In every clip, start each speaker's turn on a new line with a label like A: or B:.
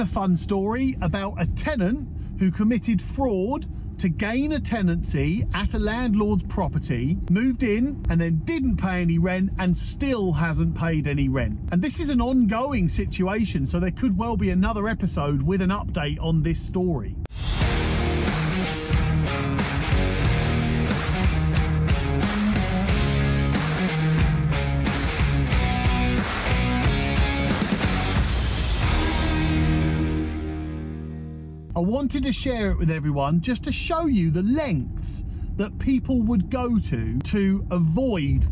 A: a fun story about a tenant who committed fraud to gain a tenancy at a landlord's property, moved in and then didn't pay any rent and still hasn't paid any rent. And this is an ongoing situation, so there could well be another episode with an update on this story. I wanted to share it with everyone just to show you the lengths that people would go to to avoid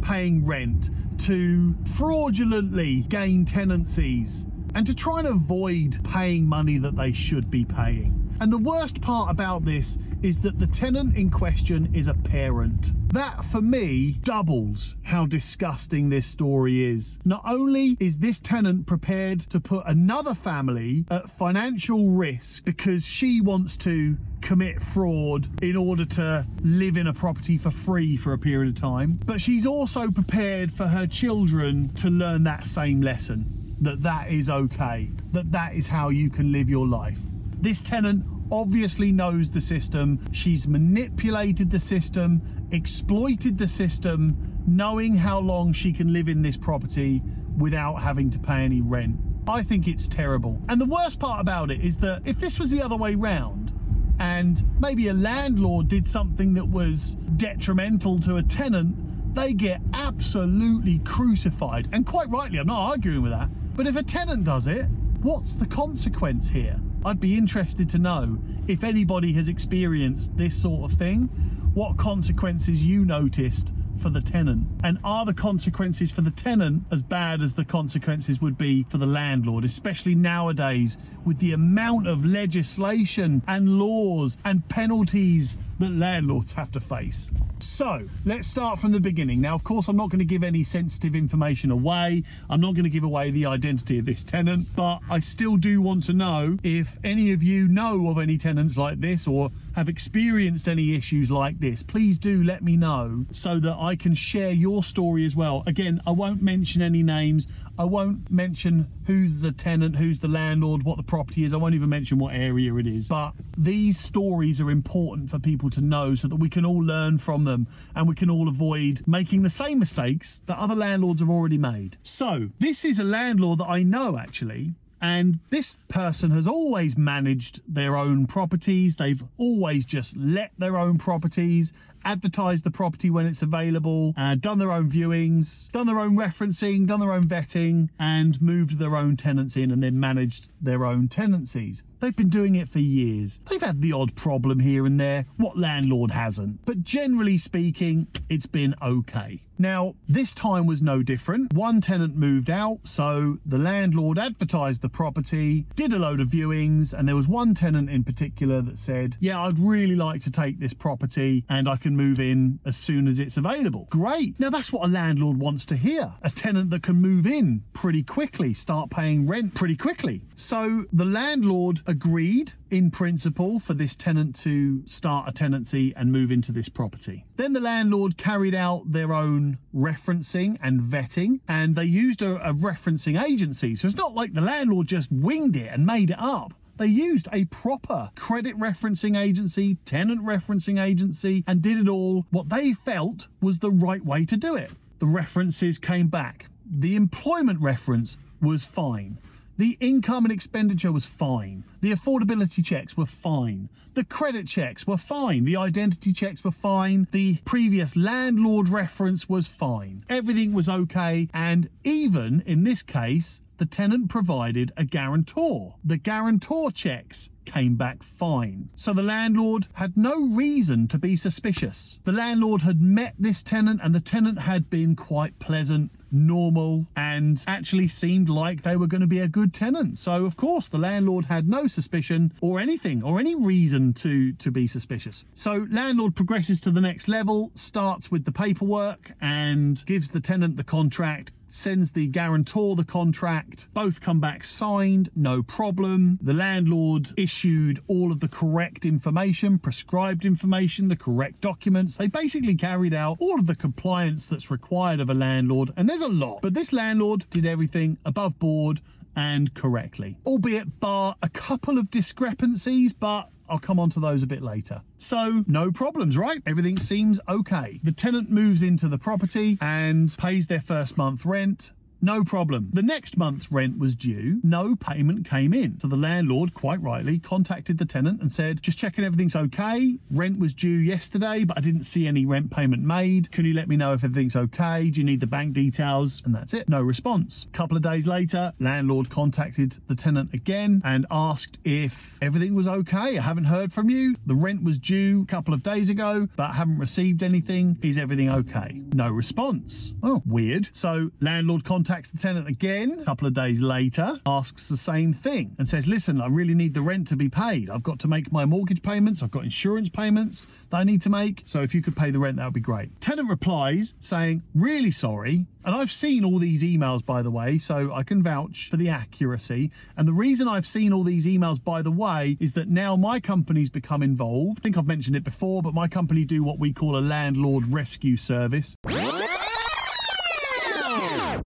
A: paying rent, to fraudulently gain tenancies, and to try and avoid paying money that they should be paying. And the worst part about this is that the tenant in question is a parent. That, for me, doubles how disgusting this story is. Not only is this tenant prepared to put another family at financial risk because she wants to commit fraud in order to live in a property for free for a period of time, but she's also prepared for her children to learn that same lesson that that is okay, that that is how you can live your life. This tenant obviously knows the system. She's manipulated the system, exploited the system, knowing how long she can live in this property without having to pay any rent. I think it's terrible. And the worst part about it is that if this was the other way round, and maybe a landlord did something that was detrimental to a tenant, they get absolutely crucified. And quite rightly, I'm not arguing with that. But if a tenant does it, what's the consequence here? I'd be interested to know if anybody has experienced this sort of thing, what consequences you noticed for the tenant? And are the consequences for the tenant as bad as the consequences would be for the landlord, especially nowadays with the amount of legislation and laws and penalties that landlords have to face? So let's start from the beginning. Now, of course, I'm not going to give any sensitive information away. I'm not going to give away the identity of this tenant, but I still do want to know if any of you know of any tenants like this or have experienced any issues like this. Please do let me know so that I can share your story as well. Again, I won't mention any names. I won't mention who's the tenant, who's the landlord, what the property is. I won't even mention what area it is. But these stories are important for people to know so that we can all learn from them and we can all avoid making the same mistakes that other landlords have already made. So, this is a landlord that I know actually and this person has always managed their own properties. They've always just let their own properties, advertised the property when it's available, uh, done their own viewings, done their own referencing, done their own vetting, and moved their own tenants in and then managed their own tenancies. They've been doing it for years. They've had the odd problem here and there. What landlord hasn't? But generally speaking, it's been okay. Now, this time was no different. One tenant moved out, so the landlord advertised the property, did a load of viewings, and there was one tenant in particular that said, Yeah, I'd really like to take this property and I can move in as soon as it's available. Great. Now, that's what a landlord wants to hear a tenant that can move in pretty quickly, start paying rent pretty quickly. So the landlord agreed in principle for this tenant to start a tenancy and move into this property. Then the landlord carried out their own referencing and vetting, and they used a, a, referencing agency. So it's not like the landlord just winged it and made it up. They used a proper credit referencing agency, tenant referencing agency, and did it all what they felt was the right way to do it. The references came back. The employment reference was fine. The income and expenditure was fine. The affordability checks were fine. The credit checks were fine. The identity checks were fine. The previous landlord reference was fine. Everything was okay. And even in this case, the tenant provided a guarantor. The guarantor checks came back fine. So the landlord had no reason to be suspicious. The landlord had met this tenant and the tenant had been quite pleasant normal and actually seemed like they were going to be a good tenant. So of course the landlord had no suspicion or anything or any reason to to be suspicious. So landlord progresses to the next level, starts with the paperwork and gives the tenant the contract sends the guarantor the contract. Both come back signed, no problem. The landlord issued all of the correct information, prescribed information, the correct documents. They basically carried out all of the compliance that's required of a landlord, and there's a lot. But this landlord did everything above board and correctly, albeit bar a couple of discrepancies, but I'll come on to those a bit later. So, no problems, right? Everything seems okay. The tenant moves into the property and pays their first month rent no problem. The next month's rent was due. No payment came in. So the landlord, quite rightly, contacted the tenant and said, just checking everything's okay. Rent was due yesterday, but I didn't see any rent payment made. Can you let me know if everything's okay? Do you need the bank details? And that's it. No response. A couple of days later, landlord contacted the tenant again and asked if everything was okay. I haven't heard from you. The rent was due a couple of days ago, but I haven't received anything. Is everything okay? No response. Oh, weird. So landlord contacted contacts the tenant again a couple of days later, asks the same thing, and says, Listen, I really need the rent to be paid. I've got to make my mortgage payments, I've got insurance payments that I need to make. So if you could pay the rent, that would be great. Tenant replies saying, Really sorry. And I've seen all these emails, by the way, so I can vouch for the accuracy. And the reason I've seen all these emails, by the way, is that now my company's become involved. I think I've mentioned it before, but my company do what we call a landlord rescue service.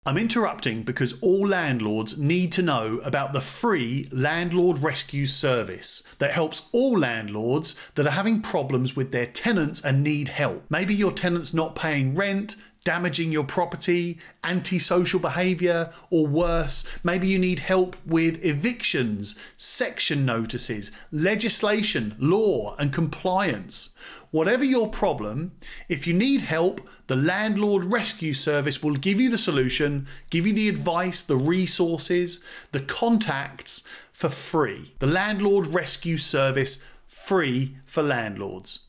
A: I'm interrupting because all landlords need to know about the free Landlord Rescue Service that helps all landlords that are having problems with their tenants and need help. Maybe your tenant's not paying rent, damaging your property, antisocial behaviour, or worse, maybe you need help with evictions, section notices, legislation, law, and compliance. Whatever your problem, if you need help, the Landlord Rescue Service will give you the solution, give you the advice, the resources, the contacts for free. The Landlord Rescue Service, free for landlords.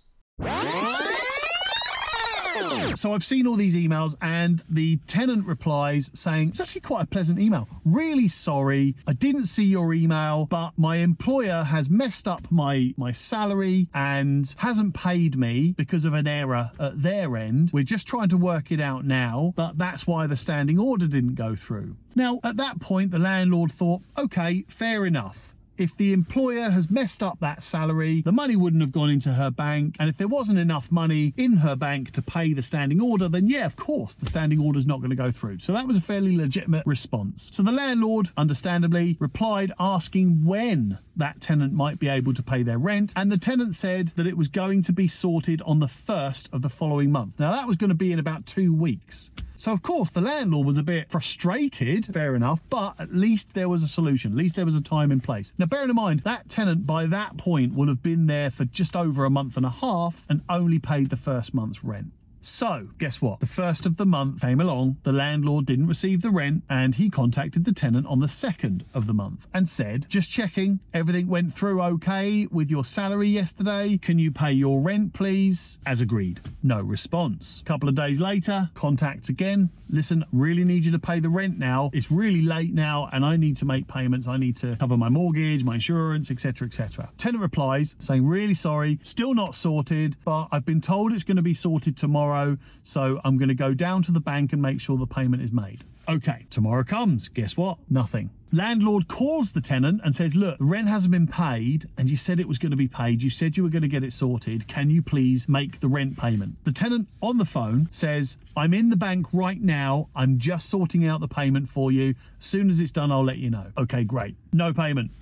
A: So I've seen all these emails, and the tenant replies saying, It's actually quite a pleasant email. Really sorry, I didn't see your email, but my employer has messed up my, my salary and hasn't paid me because of an error at their end. We're just trying to work it out now, but that's why the standing order didn't go through. Now, at that point, the landlord thought, okay, fair enough if the employer has messed up that salary, the money wouldn't have gone into her bank. And if there wasn't enough money in her bank to pay the standing order, then yeah, of course, the standing order is not going to go through. So that was a fairly legitimate response. So the landlord, understandably, replied asking when that tenant might be able to pay their rent. And the tenant said that it was going to be sorted on the first of the following month. Now, that was going to be in about two weeks. So, of course, the landlord was a bit frustrated, fair enough, but at least there was a solution. At least there was a time and place. Now, bearing in mind, that tenant by that point will have been there for just over a month and a half and only paid the first month's rent. So, guess what? The first of the month came along, the landlord didn't receive the rent, and he contacted the tenant on the second of the month and said, Just checking, everything went through okay with your salary yesterday. Can you pay your rent, please? As agreed. No response. Couple of days later, contacts again. Listen, really need you to pay the rent now. It's really late now, and I need to make payments. I need to cover my mortgage, my insurance, etc. etc. Tenant replies saying, Really sorry, still not sorted, but I've been told it's going to be sorted tomorrow so I'm going to go down to the bank and make sure the payment is made. Okay, tomorrow comes. Guess what? Nothing. Landlord calls the tenant and says, Look, the rent hasn't been paid, and you said it was going to be paid. You said you were going to get it sorted. Can you please make the rent payment? The tenant on the phone says, I'm in the bank right now. I'm just sorting out the payment for you. As soon as it's done, I'll let you know. Okay, great. No payment.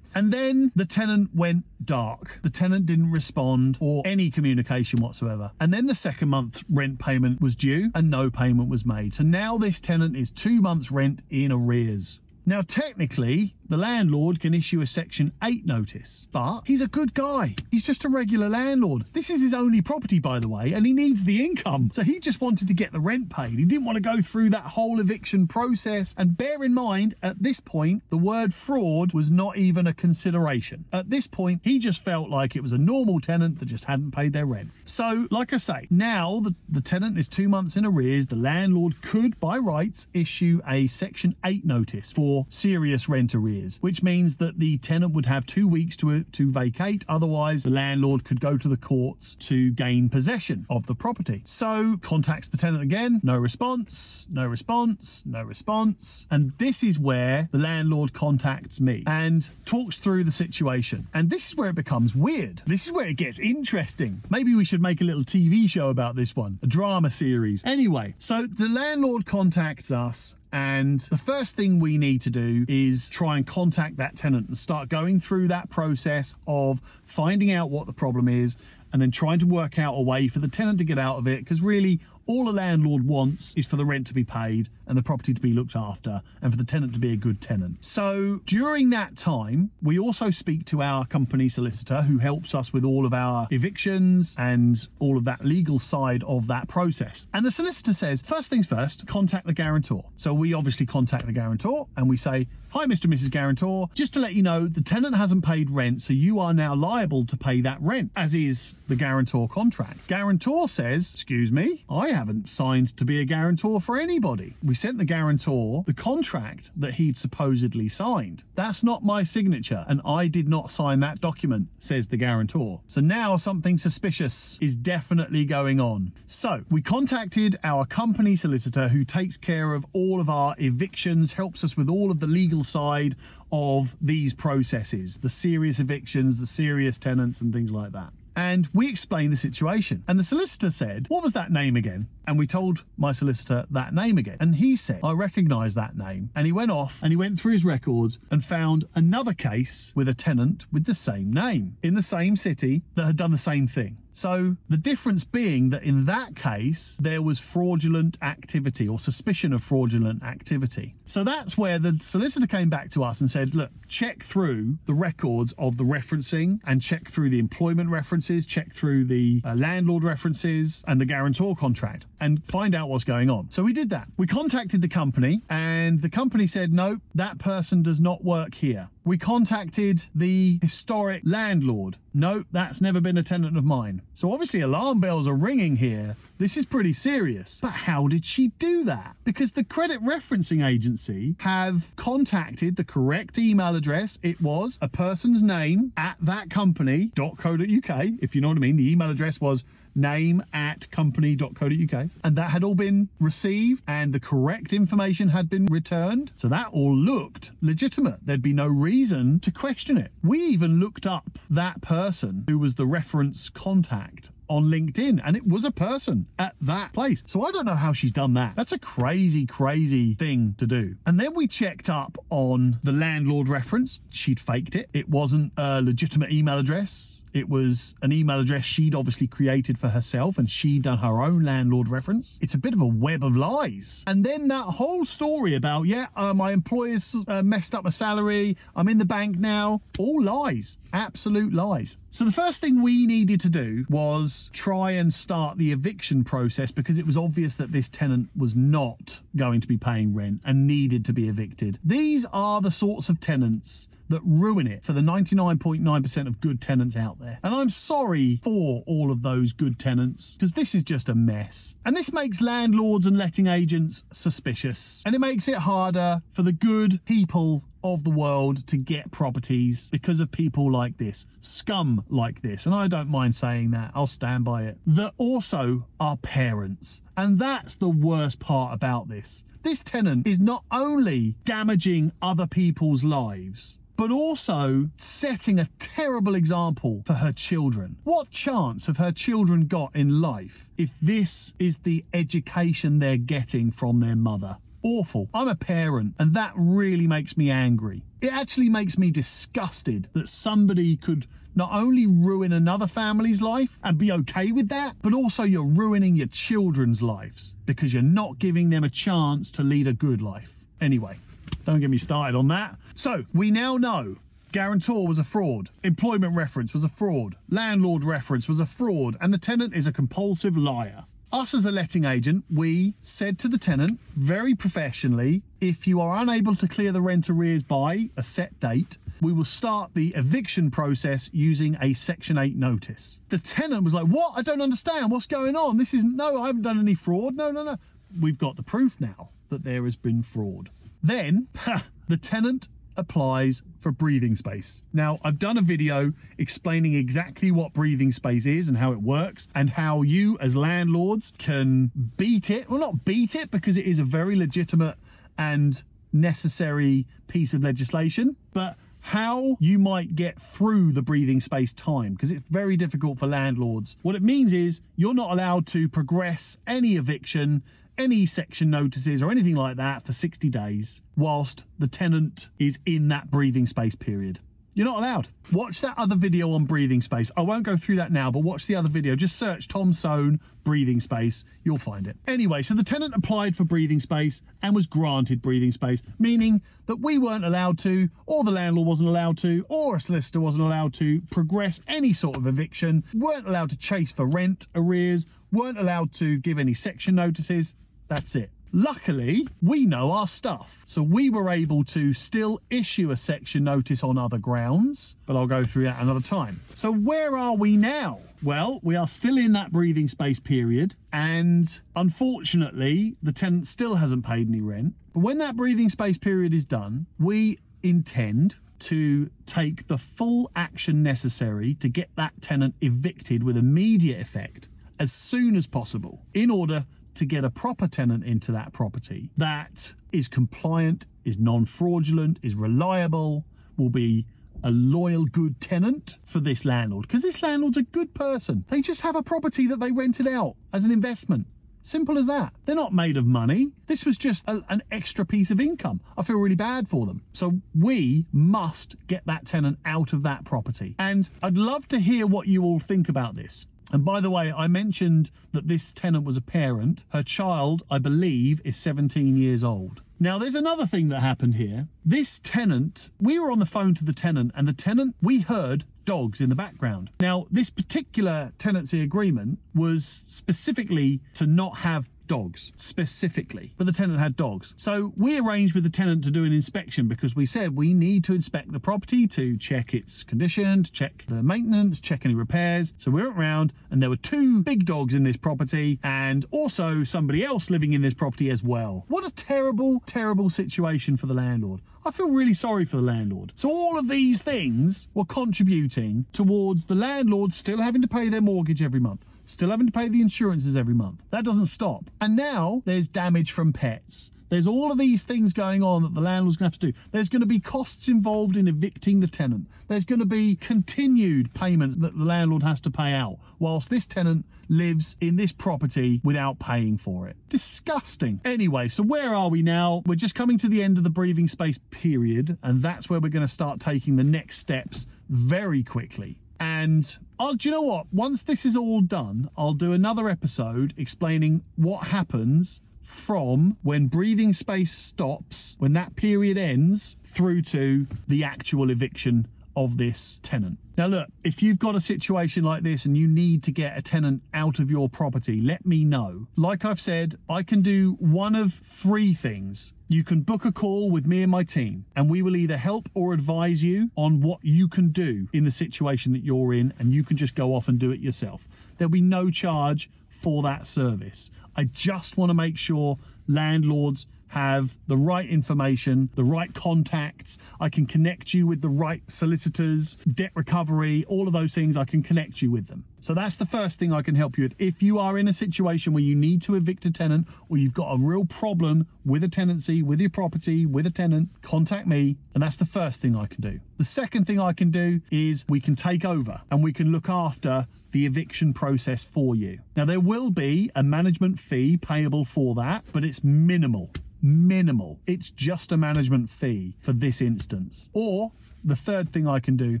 A: And then the tenant went dark. The tenant didn't respond or any communication whatsoever. And then the second month rent payment was due and no payment was made. So now this tenant is two months' rent in arrears. Now, technically, the landlord can issue a Section 8 notice, but he's a good guy. He's just a regular landlord. This is his only property, by the way, and he needs the income. So he just wanted to get the rent paid. He didn't want to go through that whole eviction process. And bear in mind, at this point, the word fraud was not even a consideration. At this point, he just felt like it was a normal tenant that just hadn't paid their rent. So, like I say, now the, the tenant is two months in arrears. The landlord could, by rights, issue a Section 8 notice for serious rent arrears, which means that the tenant would have two weeks to, to vacate. Otherwise, the landlord could go to the courts to gain possession of the property. So contacts the tenant again, no response, no response, no response. And this is where the landlord contacts me and talks through the situation. And this is where it becomes weird. This is where it gets interesting. Maybe we should make a little TV show about this one, a drama series. Anyway, so the landlord contacts us And the first thing we need to do is try and contact that tenant and start going through that process of finding out what the problem is and then trying to work out a way for the tenant to get out of it. Because really, all a landlord wants is for the rent to be paid and the property to be looked after and for the tenant to be a good tenant. So during that time, we also speak to our company solicitor who helps us with all of our evictions and all of that legal side of that process. And the solicitor says, first things first, contact the guarantor. So we obviously contact the guarantor and we say, Hi, Mr. and Mrs. Guarantor. Just to let you know, the tenant hasn't paid rent, so you are now liable to pay that rent, as is the guarantor contract. Guarantor says, Excuse me, I haven't signed to be a guarantor for anybody. We sent the guarantor the contract that he'd supposedly signed. That's not my signature, and I did not sign that document, says the guarantor. So now something suspicious is definitely going on. So we contacted our company solicitor who takes care of all of our evictions, helps us with all of the legal side of these processes the serious evictions, the serious tenants, and things like that. And we explained the situation. And the solicitor said, What was that name again? And we told my solicitor that name again. And he said, I recognise that name. And he went off and he went through his records and found another case with a tenant with the same name in the same city that had done the same thing. So the difference being that in that case, there was fraudulent activity or suspicion of fraudulent activity. So that's where the solicitor came back to us and said, look, check through the records of the referencing and check through the employment references, check through the uh, landlord references and the guarantor contract and find out what's going on. So we did that. We contacted the company and the company said, no, that person does not work here. We contacted the historic landlord. No, that's never been a tenant of mine. So obviously alarm bells are ringing here. This is pretty serious. But how did she do that? Because the credit referencing agency have contacted the correct email address. It was a person's name at that company.co.uk, if you know what I mean. The email address was name at company.co.uk. And that had all been received and the correct information had been returned. So that all looked legitimate. There'd be no reason to question it. We even looked up that person who was the reference contact on LinkedIn and it was a person at that place. So I don't know how she's done that. That's a crazy, crazy thing to do. And then we checked up on the landlord reference. She'd faked it. It wasn't a legitimate email address. It was an email address she'd obviously created for herself and she'd done her own landlord reference. It's a bit of a web of lies. And then that whole story about, yeah, uh, my employer's uh, messed up my salary, I'm in the bank now, all lies, absolute lies. So the first thing we needed to do was try and start the eviction process because it was obvious that this tenant was not going to be paying rent and needed to be evicted. These are the sorts of tenants that ruin it for the 99.9% of good tenants out there. And I'm sorry for all of those good tenants because this is just a mess. And this makes landlords and letting agents suspicious. And it makes it harder for the good people of the world to get properties because of people like this, scum like this, and I don't mind saying that, I'll stand by it, that also are parents. And that's the worst part about this. This tenant is not only damaging other people's lives, but also setting a terrible example for her children. What chance have her children got in life if this is the education they're getting from their mother? Awful. I'm a parent, and that really makes me angry. It actually makes me disgusted that somebody could not only ruin another family's life and be okay with that, but also you're ruining your children's lives because you're not giving them a chance to lead a good life. Anyway, don't get me started on that. So we now know Guarantor was a fraud. Employment reference was a fraud. Landlord reference was a fraud. And the tenant is a compulsive liar. Us as a letting agent, we said to the tenant very professionally if you are unable to clear the rent arrears by a set date, we will start the eviction process using a Section 8 notice. The tenant was like, What? I don't understand. What's going on? This isn't, no, I haven't done any fraud. No, no, no. We've got the proof now that there has been fraud. Then the tenant applies for breathing space. Now, I've done a video explaining exactly what breathing space is and how it works, and how you, as landlords, can beat it. Well, not beat it because it is a very legitimate and necessary piece of legislation, but how you might get through the breathing space time because it's very difficult for landlords. What it means is you're not allowed to progress any eviction any section notices or anything like that for 60 days whilst the tenant is in that breathing space period. You're not allowed. Watch that other video on breathing space. I won't go through that now, but watch the other video. Just search Tom Soane breathing space. You'll find it. Anyway, so the tenant applied for breathing space and was granted breathing space, meaning that we weren't allowed to, or the landlord wasn't allowed to, or a solicitor wasn't allowed to progress any sort of eviction, weren't allowed to chase for rent arrears, weren't allowed to give any section notices. That's it. Luckily, we know our stuff. So we were able to still issue a section notice on other grounds, but I'll go through that another time. So where are we now? Well, we are still in that breathing space period, and unfortunately, the tenant still hasn't paid any rent. But when that breathing space period is done, we intend to take the full action necessary to get that tenant evicted with immediate effect as soon as possible in order to get a proper tenant into that property that is compliant, is non fraudulent, is reliable, will be a loyal, good tenant for this landlord. Because this landlord's a good person. They just have a property that they rented out as an investment. Simple as that. They're not made of money. This was just a, an extra piece of income. I feel really bad for them. So we must get that tenant out of that property. And I'd love to hear what you all think about this. And by the way, I mentioned that this tenant was a parent. Her child, I believe, is 17 years old. Now, there's another thing that happened here. This tenant, we were on the phone to the tenant, and the tenant, we heard dogs in the background. Now, this particular tenancy agreement was specifically to not have dogs specifically, but the tenant had dogs. So we arranged with the tenant to do an inspection because we said we need to inspect the property to check its condition, to check the maintenance, check any repairs. So we went around and there were two big dogs in this property and also somebody else living in this property as well. What a terrible, terrible situation for the landlord. I feel really sorry for the landlord. So all of these things were contributing towards the landlord still having to pay their mortgage every month still having to pay the insurances every month. That doesn't stop. And now there's damage from pets. There's all of these things going on that the landlord's going to have to do. There's going to be costs involved in evicting the tenant. There's going to be continued payments that the landlord has to pay out whilst this tenant lives in this property without paying for it. Disgusting. Anyway, so where are we now? We're just coming to the end of the breathing space period, and that's where we're going to start taking the next steps very quickly. And oh, do you know what? Once this is all done, I'll do another episode explaining what happens from when breathing space stops, when that period ends, through to the actual eviction of this tenant. Now, look, if you've got a situation like this and you need to get a tenant out of your property, let me know. Like I've said, I can do one of three things. You can book a call with me and my team, and we will either help or advise you on what you can do in the situation that you're in, and you can just go off and do it yourself. There'll be no charge for that service. I just want to make sure landlords have the right information, the right contacts. I can connect you with the right solicitors, debt recovery, all of those things. I can connect you with them. So that's the first thing I can help you with. If you are in a situation where you need to evict a tenant or you've got a real problem with a tenancy, with your property, with a tenant, contact me. And that's the first thing I can do. The second thing I can do is we can take over and we can look after the eviction process for you. Now, there will be a management fee payable for that, but it's minimal minimal. It's just a management fee for this instance. Or the third thing I can do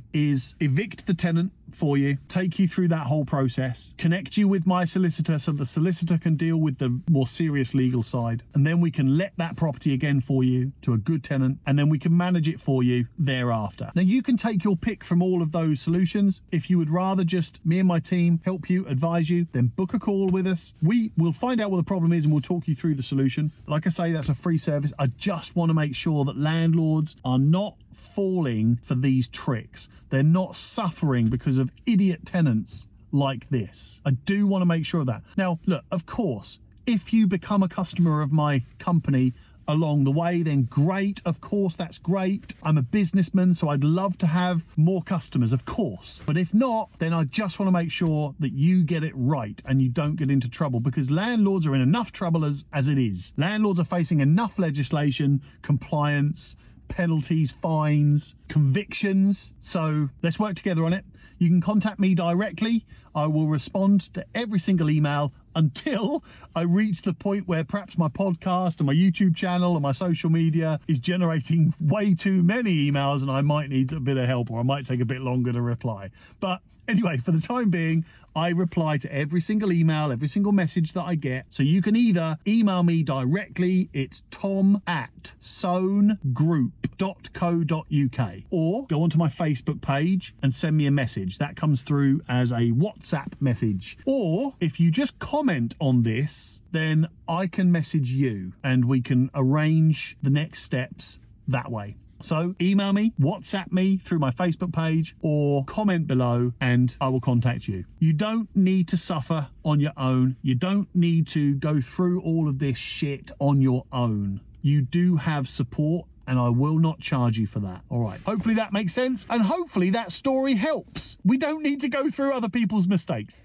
A: is evict the tenant for you, take you through that whole process, connect you with my solicitor so the solicitor can deal with the more serious legal side, and then we can let that property again for you to a good tenant, and then we can manage it for you thereafter. Now, you can take your pick from all of those solutions. If you would rather just me and my team help you, advise you, then book a call with us. We will find out what the problem is and we'll talk you through the solution. Like I say, that's a free service. I just want to make sure that landlords are not falling for these tricks. They're not suffering because of idiot tenants like this. I do want to make sure of that. Now, look, of course, if you become a customer of my company along the way, then great. Of course, that's great. I'm a businessman, so I'd love to have more customers, of course. But if not, then I just want to make sure that you get it right and you don't get into trouble because landlords are in enough trouble as, as it is. Landlords are facing enough legislation, compliance, penalties, fines. convictions. So let's work together on it. You can contact me directly. I will respond to every single email until I reach the point where perhaps my podcast and my YouTube channel and my social media is generating way too many emails and I might need a bit of help or I might take a bit longer to reply. But Anyway, for the time being, I reply to every single email, every single message that I get. So you can either email me directly, it's tom at soangroup.co.uk, or go onto my Facebook page and send me a message. That comes through as a WhatsApp message. Or if you just comment on this, then I can message you and we can arrange the next steps that way. So email me, WhatsApp me through my Facebook page, or comment below and I will contact you. You don't need to suffer on your own. You don't need to go through all of this shit on your own. You do have support and I will not charge you for that. All right. Hopefully that makes sense and hopefully that story helps. We don't need to go through other people's mistakes.